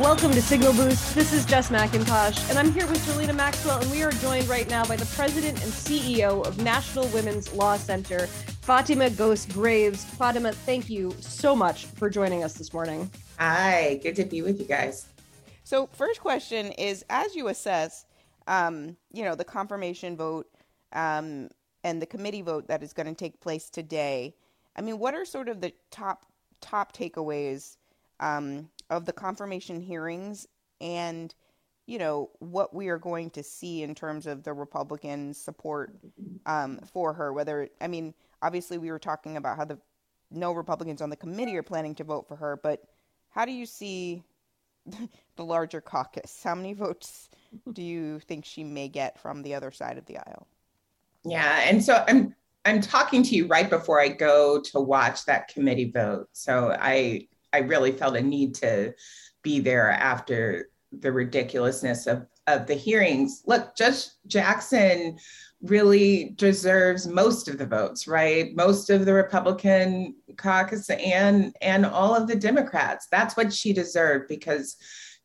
Welcome to Signal Boost. This is Jess McIntosh, and I'm here with Zerlina Maxwell, and we are joined right now by the president and CEO of National Women's Law Center, Fatima Goss Graves. Fatima, thank you so much for joining us this morning. Hi, good to be with you guys. So, first question is: as you assess, um, you know, the confirmation vote um, and the committee vote that is going to take place today, I mean, what are sort of the top top takeaways? Um, of the confirmation hearings and you know what we are going to see in terms of the Republican support um, for her. Whether I mean, obviously, we were talking about how the no Republicans on the committee are planning to vote for her, but how do you see the larger caucus? How many votes do you think she may get from the other side of the aisle? Yeah, and so I'm I'm talking to you right before I go to watch that committee vote. So I I really felt a need to be there after the ridiculousness of of the hearings. Look, Judge Jackson really deserves most of the votes, right? Most of the Republican caucus and and all of the Democrats. That's what she deserved because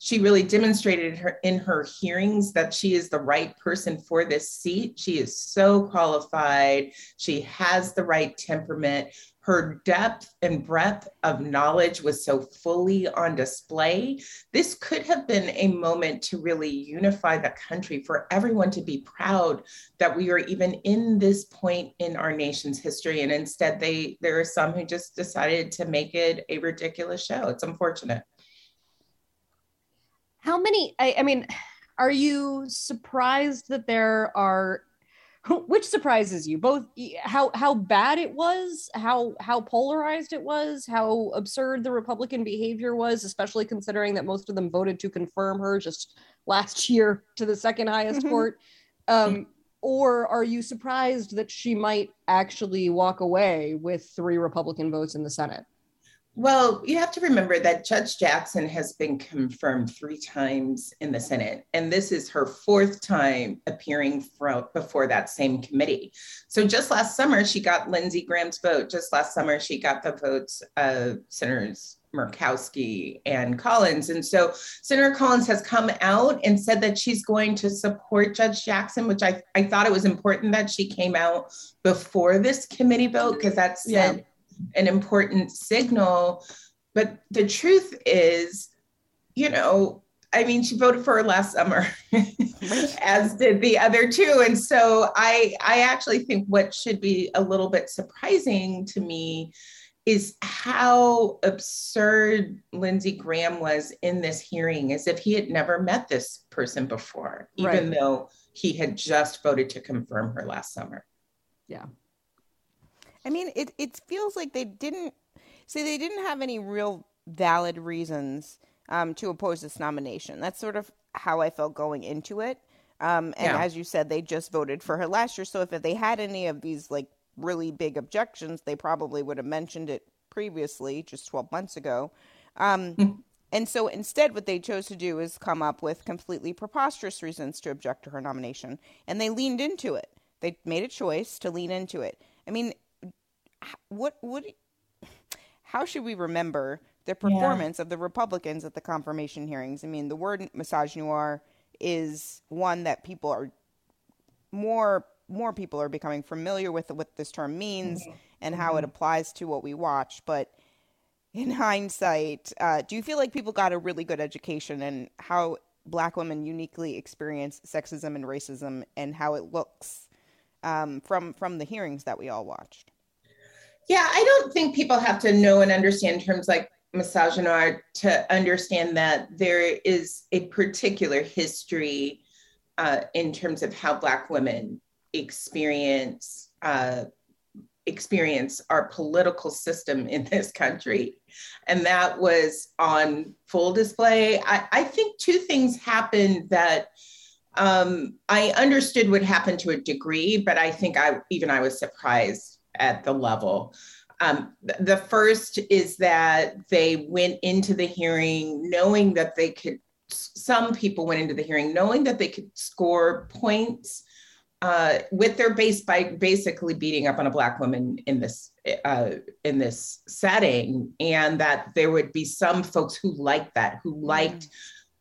she really demonstrated her in her hearings that she is the right person for this seat. She is so qualified. She has the right temperament her depth and breadth of knowledge was so fully on display. This could have been a moment to really unify the country, for everyone to be proud that we are even in this point in our nation's history. And instead, they there are some who just decided to make it a ridiculous show. It's unfortunate. How many? I, I mean, are you surprised that there are which surprises you both how how bad it was how how polarized it was how absurd the republican behavior was especially considering that most of them voted to confirm her just last year to the second highest mm-hmm. court um, or are you surprised that she might actually walk away with three republican votes in the senate well, you have to remember that Judge Jackson has been confirmed three times in the Senate, and this is her fourth time appearing for, before that same committee. So just last summer, she got Lindsey Graham's vote. Just last summer, she got the votes of Senators Murkowski and Collins. And so Senator Collins has come out and said that she's going to support Judge Jackson, which I, I thought it was important that she came out before this committee vote because that said yeah an important signal. But the truth is, you know, I mean, she voted for her last summer, as did the other two. And so I, I actually think what should be a little bit surprising to me is how absurd Lindsey Graham was in this hearing, as if he had never met this person before, even right. though he had just voted to confirm her last summer. Yeah. I mean, it it feels like they didn't see they didn't have any real valid reasons um, to oppose this nomination. That's sort of how I felt going into it. Um, and yeah. as you said, they just voted for her last year. So if they had any of these like really big objections, they probably would have mentioned it previously, just 12 months ago. Um, hmm. and so instead, what they chose to do is come up with completely preposterous reasons to object to her nomination. And they leaned into it. They made a choice to lean into it. I mean, what what how should we remember the performance yeah. of the Republicans at the confirmation hearings? I mean, the word misogynoir is one that people are more more people are becoming familiar with what this term means mm-hmm. and how mm-hmm. it applies to what we watch. But in hindsight, uh, do you feel like people got a really good education and how Black women uniquely experience sexism and racism and how it looks um, from from the hearings that we all watched? Yeah, I don't think people have to know and understand terms like misogynoir to understand that there is a particular history uh, in terms of how Black women experience uh, experience our political system in this country. And that was on full display. I, I think two things happened that Um, I understood what happened to a degree, but I think I even I was surprised at the level. Um, the first is that they went into the hearing knowing that they could. Some people went into the hearing knowing that they could score points uh, with their base by basically beating up on a black woman in this uh, in this setting, and that there would be some folks who liked that, who mm-hmm.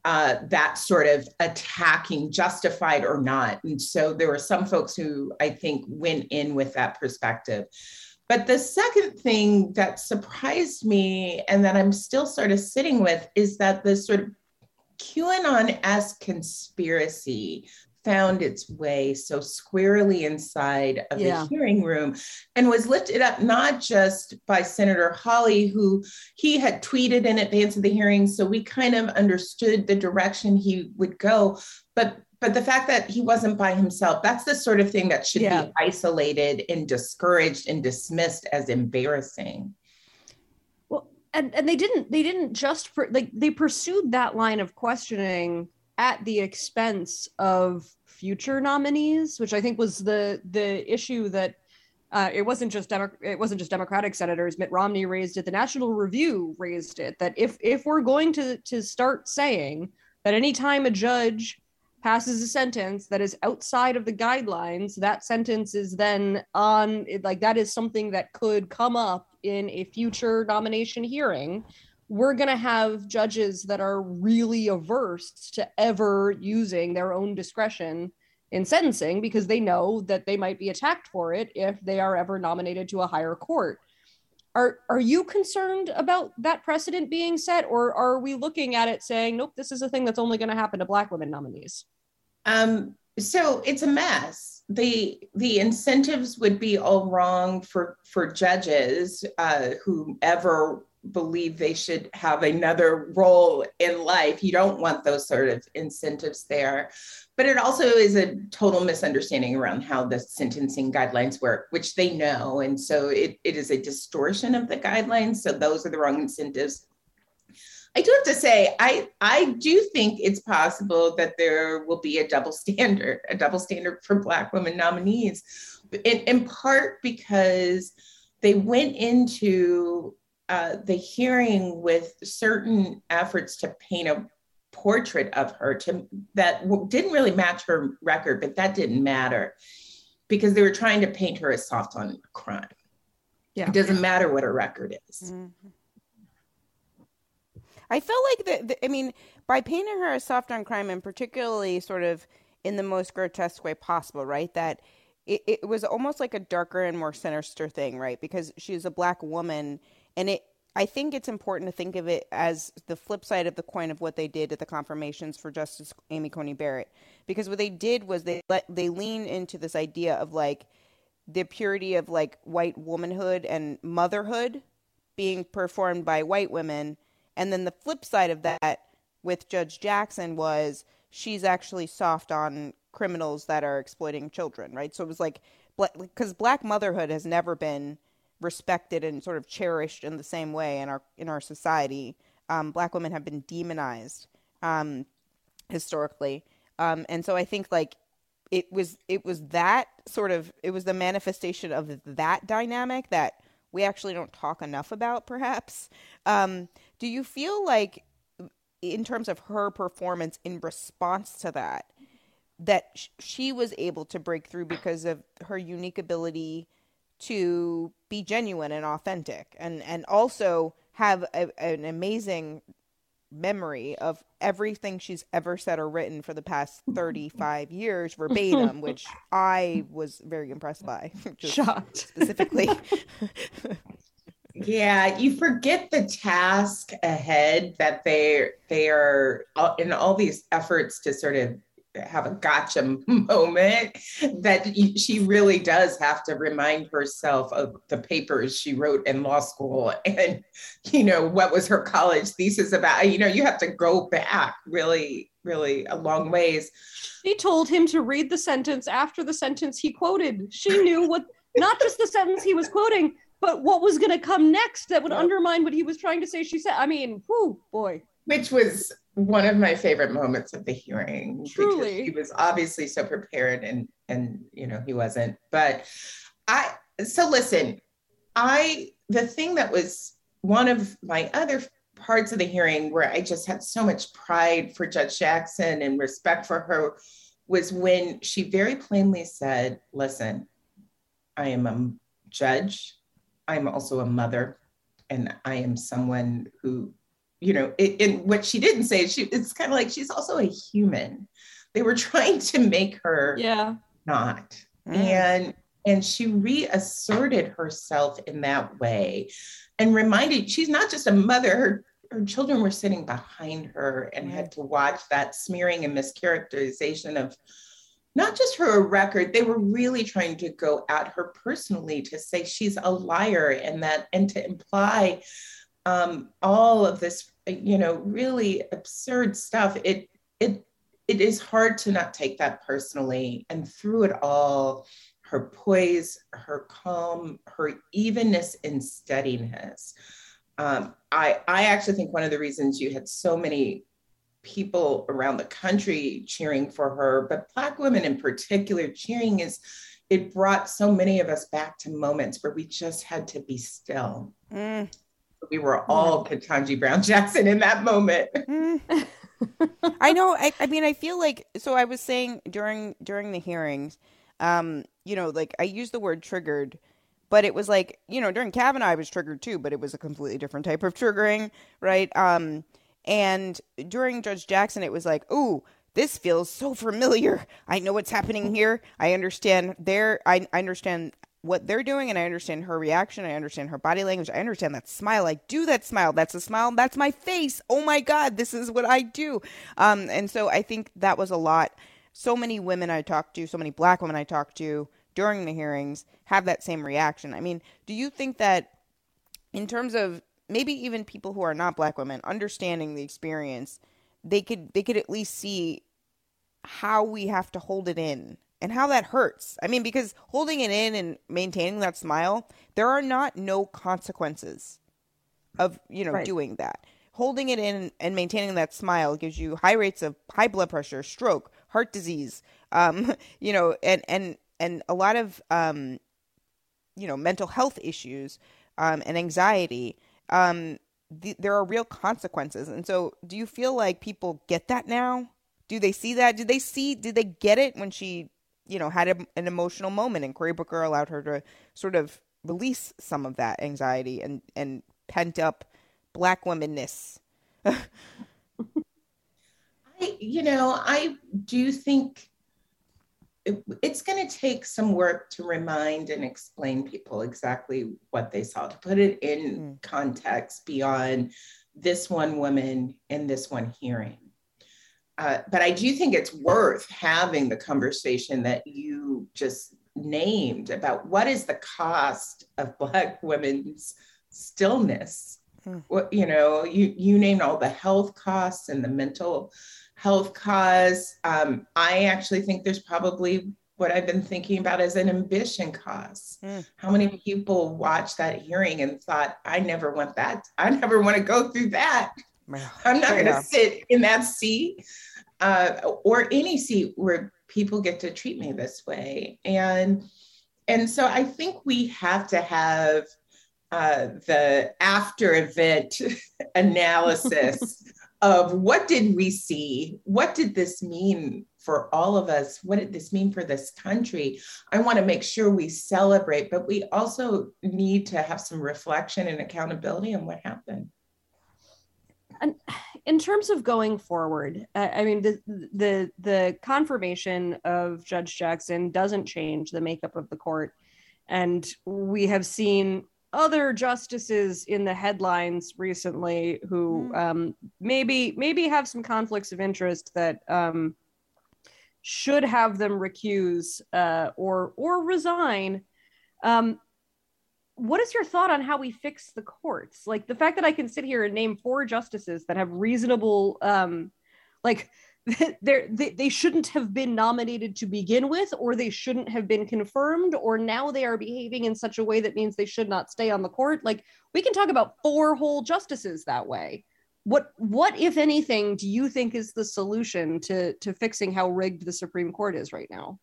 Uh, that sort of attacking, justified or not. And so there were some folks who I think went in with that perspective. But the second thing that surprised me and that I'm still sort of sitting with is that the sort of QAnon s conspiracy found its way so squarely inside of yeah. the hearing room and was lifted up not just by Senator Hawley, who he had tweeted in advance of the hearing, so we kind of understood the direction he would go, but but the fact that he wasn't by himself that's the sort of thing that should yeah. be isolated and discouraged and dismissed as embarrassing well and and they didn't they didn't just for like they pursued that line of questioning at the expense of future nominees, which I think was the the issue that uh, it wasn't just Demo- it wasn't just Democratic senators. Mitt Romney raised it. The National Review raised it. That if if we're going to to start saying that anytime a judge passes a sentence that is outside of the guidelines, that sentence is then on like that is something that could come up in a future nomination hearing we're going to have judges that are really averse to ever using their own discretion in sentencing because they know that they might be attacked for it if they are ever nominated to a higher court. Are are you concerned about that precedent being set or are we looking at it saying nope this is a thing that's only going to happen to black women nominees? Um so it's a mess. The the incentives would be all wrong for for judges uh, who ever believe they should have another role in life. You don't want those sort of incentives there. But it also is a total misunderstanding around how the sentencing guidelines work, which they know. And so it, it is a distortion of the guidelines. So those are the wrong incentives. I do have to say, I, I do think it's possible that there will be a double standard, a double standard for Black women nominees, in, in part because they went into uh, the hearing with certain efforts to paint a portrait of her to that didn't really match her record, but that didn't matter because they were trying to paint her as soft on crime. Yeah. It doesn't matter what her record is. Mm-hmm. I felt like that, I mean, by painting her as soft on crime and particularly sort of in the most grotesque way possible, right? That it, it was almost like a darker and more sinister thing, right? Because she's a black woman and it I think it's important to think of it as the flip side of the coin of what they did at the confirmations for Justice Amy Coney Barrett, because what they did was they let they lean into this idea of like the purity of like white womanhood and motherhood being performed by white women, and then the flip side of that with Judge Jackson was she's actually soft on criminals that are exploiting children, right? So it was like because black motherhood has never been respected and sort of cherished in the same way in our in our society. Um, black women have been demonized um, historically, um, and so I think like it was it was that sort of it was the manifestation of that dynamic that we actually don't talk enough about. Perhaps um, do you feel like in terms of her performance in response to that that sh- she was able to break through because of her unique ability to be genuine and authentic and and also have a, an amazing memory of everything she's ever said or written for the past 35 years verbatim which i was very impressed by shocked. specifically. Yeah you forget the task ahead that they they are in all these efforts to sort of have a gotcha moment that she really does have to remind herself of the papers she wrote in law school and you know what was her college thesis about. You know you have to go back really really a long ways. She told him to read the sentence after the sentence he quoted. She knew what not just the sentence he was quoting but what was going to come next that would undermine what he was trying to say. She said i mean whoo boy. Which was one of my favorite moments of the hearing Truly. because he was obviously so prepared and and you know he wasn't but i so listen i the thing that was one of my other parts of the hearing where i just had so much pride for judge jackson and respect for her was when she very plainly said listen i am a judge i'm also a mother and i am someone who you know, it, and what she didn't say, she it's kind of like she's also a human. They were trying to make her Yeah. not. Mm. And and she reasserted herself in that way and reminded she's not just a mother, her her children were sitting behind her and had to watch that smearing and mischaracterization of not just her record they were really trying to go at her personally to say she's a liar and that and to imply um, all of this, you know, really absurd stuff. It it it is hard to not take that personally. And through it all, her poise, her calm, her evenness and steadiness. Um, I I actually think one of the reasons you had so many people around the country cheering for her, but Black women in particular cheering is it brought so many of us back to moments where we just had to be still Mm. We were all Ketanji Brown Jackson in that moment. Mm. I know. I, I mean, I feel like so. I was saying during during the hearings, um, you know, like I used the word triggered, but it was like you know during Kavanaugh I was triggered too, but it was a completely different type of triggering, right? Um, and during Judge Jackson, it was like, ooh. This feels so familiar. I know what's happening here. I understand their. I, I understand what they're doing and I understand her reaction. I understand her body language. I understand that smile. I do that smile. That's a smile. That's my face. Oh my God, this is what I do. Um, and so I think that was a lot. So many women I talked to, so many black women I talked to during the hearings have that same reaction. I mean, do you think that in terms of maybe even people who are not black women understanding the experience, they could they could at least see how we have to hold it in and how that hurts. I mean, because holding it in and maintaining that smile, there are not no consequences of, you know, Right. doing that. Holding it in and maintaining that smile gives you high rates of high blood pressure, stroke, heart disease, um, you know, and and and a lot of um, you know, mental health issues um, and anxiety. Um, th- there are real consequences, and so do you feel like people get that now? Do they see that? Did they see? Did they get it when she, you know, had a, an emotional moment and Cory Booker allowed her to sort of release some of that anxiety and and pent up black womanness? I, you know, I do think it, it's going to take some work to remind and explain people exactly what they saw, to put it in mm. context beyond this one woman and this one hearing. Uh, but I do think it's worth having the conversation that you just named about what is the cost of Black women's stillness. Hmm. What you know, you you named all the health costs and the mental health costs. Um, I actually think there's probably what I've been thinking about as an ambition cost. Hmm. How many people watched that hearing and thought, I never want that. I never want to go through that. I'm not going to sit in that seat uh, or any seat where people get to treat me this way. And and so I think we have to have uh, the after event analysis of what did we see? What did this mean for all of us? What did this mean for this country? I want to make sure we celebrate, but we also need to have some reflection and accountability on what happened. And in terms of going forward, I I mean, the, the the confirmation of Judge Jackson doesn't change the makeup of the court, and we have seen other justices in the headlines recently who um, maybe maybe have some conflicts of interest that um, should have them recuse uh, or or resign. Um, what is your thought on how we fix the courts? Like the fact that I can sit here and name four justices that have reasonable, um, like they they shouldn't have been nominated to begin with, or they shouldn't have been confirmed, or now they are behaving in such a way that means they should not stay on the court. Like we can talk about four whole justices that way. what what if anything do you think is the solution to to fixing how rigged the Supreme Court is right now?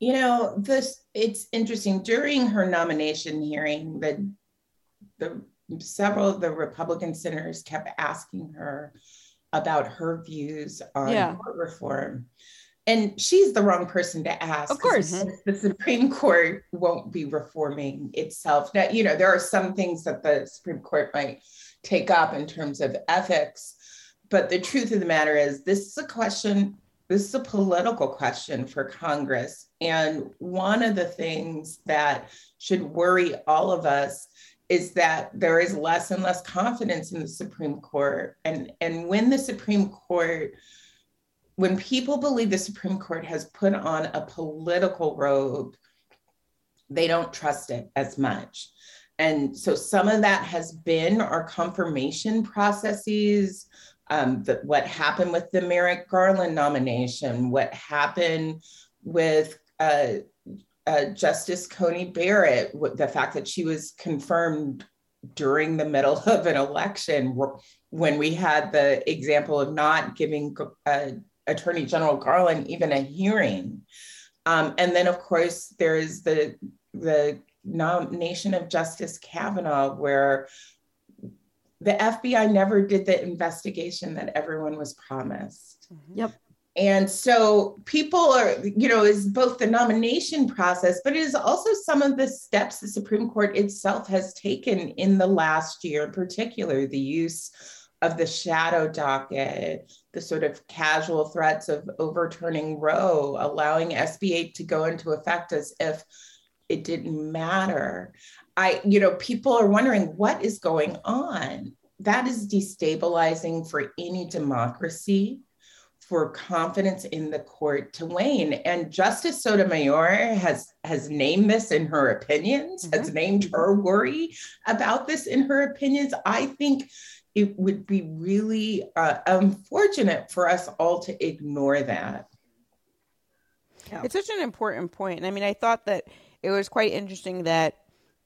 You know, this it's interesting. During her nomination hearing, the the several of the Republican senators kept asking her about her views on yeah. court reform. And she's the wrong person to ask. Of course. The Supreme Court won't be reforming itself. Now, you know, there are some things that the Supreme Court might take up in terms of ethics. But the truth of the matter is, this is a question, this is a political question for Congress. And one of the things that should worry all of us is that there is less and less confidence in the Supreme Court. And, and when the Supreme Court, when people believe the Supreme Court has put on a political robe, they don't trust it as much. And so some of that has been our confirmation processes, um, what happened with the Merrick Garland nomination, what happened with uh, uh, Justice Coney Barrett, the fact that she was confirmed during the middle of an election when we had the example of not giving uh, Attorney General Garland even a hearing. Um, and then, of course, there is the the nomination of Justice Kavanaugh, where the FBI never did the investigation that everyone was promised. Mm-hmm. Yep. And so people are, you know, is both the nomination process, but it is also some of the steps the Supreme Court itself has taken in the last year, in particular, the use of the shadow docket, the sort of casual threats of overturning Roe, allowing SB 8 to go into effect as if it didn't matter. I, you know, people are wondering what is going on. That is destabilizing for any democracy, for confidence in the court to wane. And Justice Sotomayor has has named this in her opinions, mm-hmm. has named her worry about this in her opinions. I think it would be really uh, unfortunate for us all to ignore that. Yeah. It's such an important point. And I mean, I thought that it was quite interesting that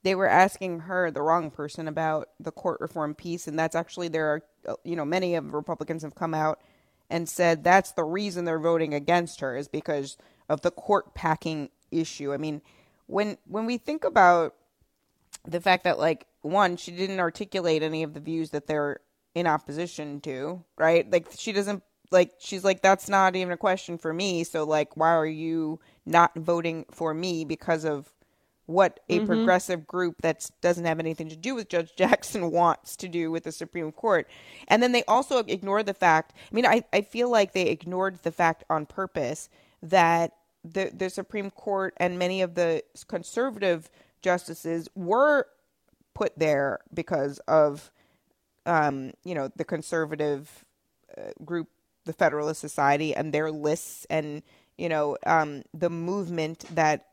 they were asking her the wrong person about the court reform piece and that's actually there are uh, you know many of republicans have come out and said that's the reason they're voting against her is because of the court packing issue. I mean when when we think about the fact that like one she didn't articulate any of the views that they're in opposition to right? Like she doesn't like she's like that's not even a question for me. So like why are you not voting for me because of what a mm-hmm. progressive group that doesn't have anything to do with Judge Jackson wants to do with the Supreme Court. And then they also ignored the fact, I mean, I, I feel like they ignored the fact on purpose that the, the Supreme Court and many of the conservative justices were put there because of, um, you know, the conservative uh, group, the Federalist Society, and their lists and you know, um, the movement that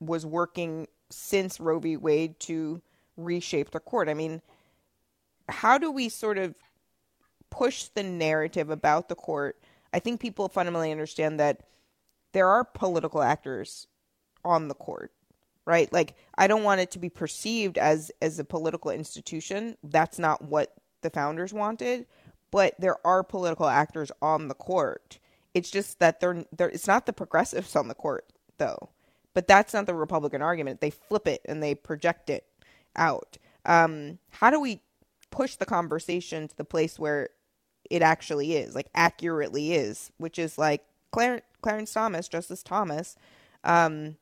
was working since Roe v. Wade to reshape the court. I mean, how do we sort of push the narrative about the court? I think people fundamentally understand that there are political actors on the court, right? Like I don't want it to be perceived as as a political institution. That's not what the founders wanted, but there are political actors on the court it's just that they're they're it's not the progressives on the court though. But that's not the Republican argument. They flip it and they project it out. Um, how do we push the conversation to the place where it actually is, like accurately is, which is like Clar- Clarence Thomas, Justice Thomas. Um,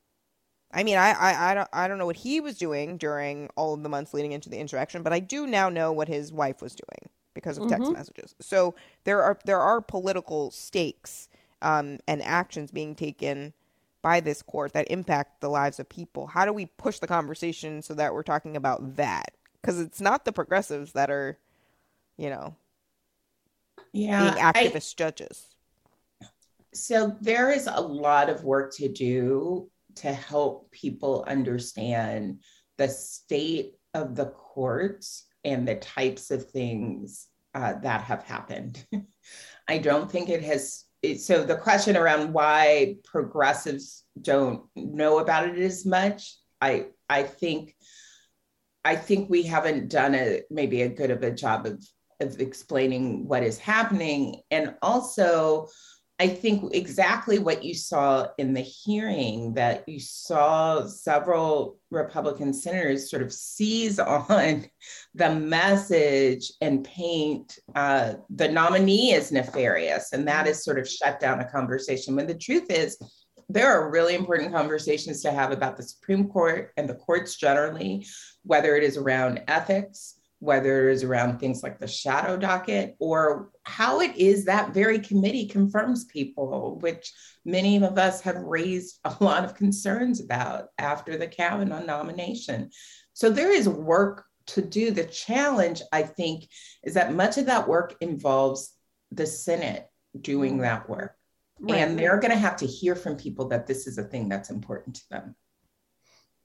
I mean, I, I, I don't I don't know what he was doing during all of the months leading into the insurrection, but I do now know what his wife was doing because of mm-hmm. text messages. So there are there are political stakes um, and actions being taken by this court that impact the lives of people. How do we push the conversation so that we're talking about that? Because it's not the progressives that are, you know, yeah, being activist I, judges. So there is a lot of work to do to help people understand the state of the courts and the types of things uh, that have happened. I don't think it has. So the question around why progressives don't know about it as much, I I think I think we haven't done a maybe a good of a job of of explaining what is happening. And also, I think exactly what you saw in the hearing that you saw several Republican senators sort of seize on the message and paint uh, the nominee as nefarious. And that is sort of shut down a conversation when the truth is, there are really important conversations to have about the Supreme Court and the courts generally, whether it is around ethics, whether it is around things like the shadow docket or how it is that very committee confirms people, which many of us have raised a lot of concerns about after the Kavanaugh nomination. So there is work to do. The challenge, I think, is that much of that work involves the Senate doing mm-hmm. that work. Right. And they're going to have to hear from people that this is a thing that's important to them.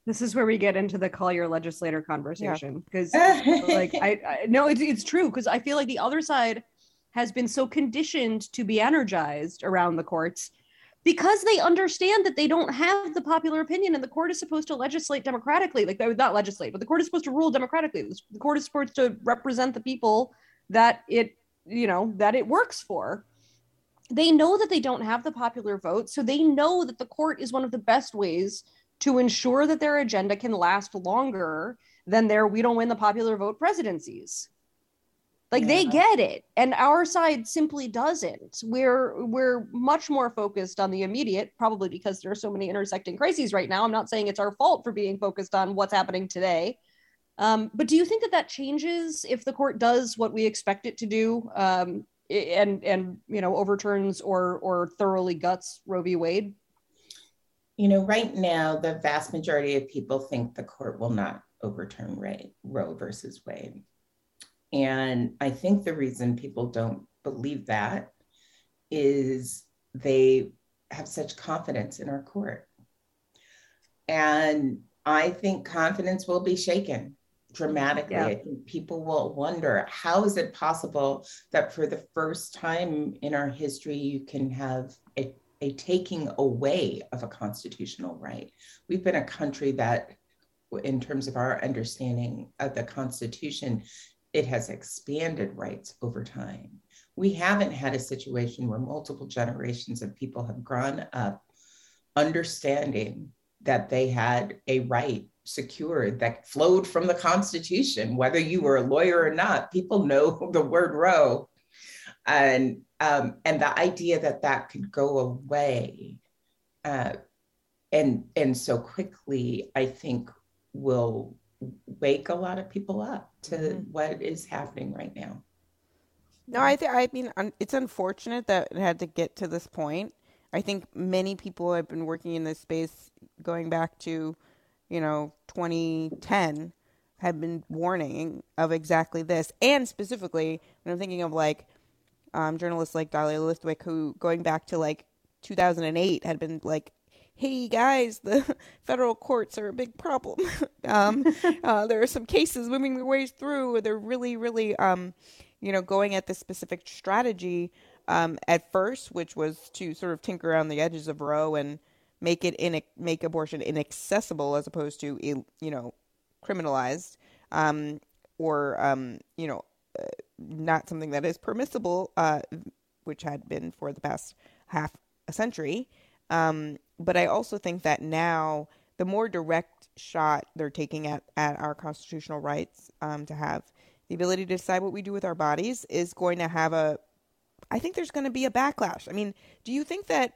This is where we get into the call your legislator conversation because, yeah. like, I, I no, it's it's true because I feel like the other side has been so conditioned to be energized around the courts because they understand that they don't have the popular opinion and the court is supposed to legislate democratically. Like they would not legislate but the court is supposed to rule democratically. The court is supposed to represent the people that it you know that it works for. They know that they don't have the popular vote so they know that the court is one of the best ways to ensure that their agenda can last longer than their we don't win the popular vote presidencies. Like yeah. they get it. And our side simply doesn't. We're we're much more focused on the immediate probably because there are so many intersecting crises right now. I'm not saying it's our fault for being focused on what's happening today. Um, but do you think that that changes if the court does what we expect it to do um, and and you know overturns or or thoroughly guts roe v. Wade you know, right now, the vast majority of people think the court will not overturn Ray, Roe versus Wade. And I think the reason people don't believe that is they have such confidence in our court. And I think confidence will be shaken dramatically. Yeah. I think people will wonder how is it possible that for the first time in our history, you can have a a taking away of a constitutional right. We've been a country that, in terms of our understanding of the Constitution, it has expanded rights over time. We haven't had a situation where multiple generations of people have grown up understanding that they had a right secured that flowed from the Constitution, whether you were a lawyer or not. People know the word Roe and um, and the idea that that could go away uh, and and so quickly i think will wake a lot of people up to mm-hmm. what is happening right now. No i think i mean it's unfortunate that it had to get to this point. I think many people have been working in this space going back to you know 2010 have been warning of exactly this. And specifically when i'm thinking of like um, journalists like Dahlia Lithwick, who going back to like 2008 had been like, "Hey guys, the federal courts are a big problem. um, uh, there are some cases moving their ways through. They're really, really, um, you know, going at this specific strategy um, at first, which was to sort of tinker around the edges of Roe and make it in make abortion inaccessible as opposed to you know criminalized um, or um, you know not something that is permissible, uh, which had been for the past half a century. Um, but I also think that now the more direct shot they're taking at, at our constitutional rights um, to have the ability to decide what we do with our bodies is going to have a. I think there's going to be a backlash. I mean, do you think that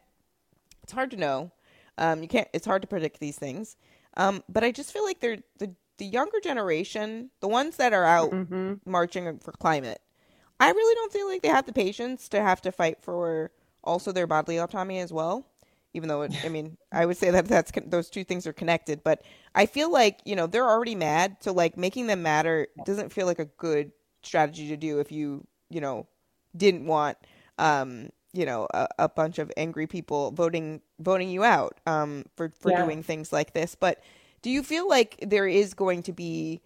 it's hard to know? Um, you can't. It's hard to predict these things. Um, but I just feel like they're the the younger generation, the ones that are out mm-hmm. marching for climate, I really don't feel like they have the patience to have to fight for also their bodily autonomy as well. Even though, it, I mean, I would say that that's those two things are connected, but I feel like you know they're already mad, so like making them matter doesn't feel like a good strategy to do if you you know didn't want um you know a, a bunch of angry people voting voting you out um for for yeah. doing things like this, but do you feel like there is going to be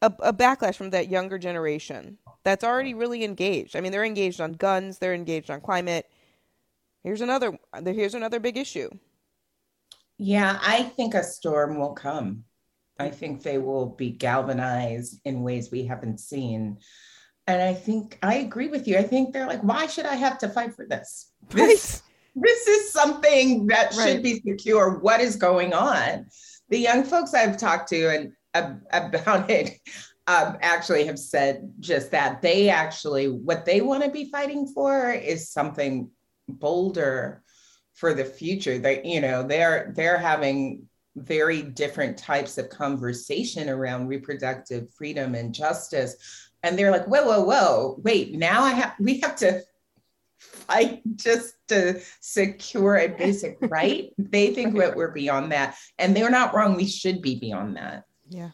a, a, backlash from that younger generation that's already really engaged? I mean, they're engaged on guns, they're engaged on climate. Here's another. Here's another big issue. Yeah, I think a storm will come. I think they will be galvanized in ways we haven't seen. And I think I agree with you. I think they're like, why should I have to fight for this? Right. This, this is something that Right. should be secure. What is going on? The young folks I've talked to and ab- about it um, actually have said just that. They actually, what they want to be fighting for is something bolder for the future. They, you know, they're they're having very different types of conversation around reproductive freedom and justice. And they're like, whoa, whoa, whoa, wait, now I have we have to fight just to secure a basic right. They think that we're beyond that. And they're not wrong. We should be beyond that. Yeah.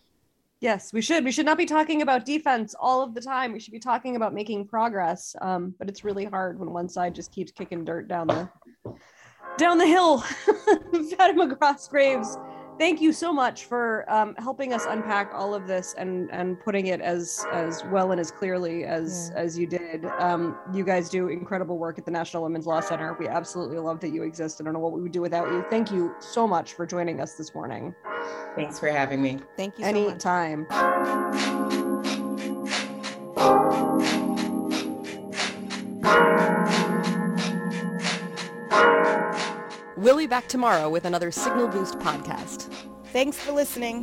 Yes, we should. We should not be talking about defense all of the time. We should be talking about making progress. Um, but it's really hard when one side just keeps kicking dirt down the down the hill. Fatima Graves, thank you so much for um, helping us unpack all of this and and putting it as as well and as clearly as Yeah. as you did. Um, you guys do incredible work at the National Women's Law Center. We absolutely love that you exist. I don't know what we would do without you. Thank you so much for joining us this morning. Thanks for having me. Thank you so much. Anytime. We'll be back tomorrow with another Signal Boost podcast. Thanks for listening.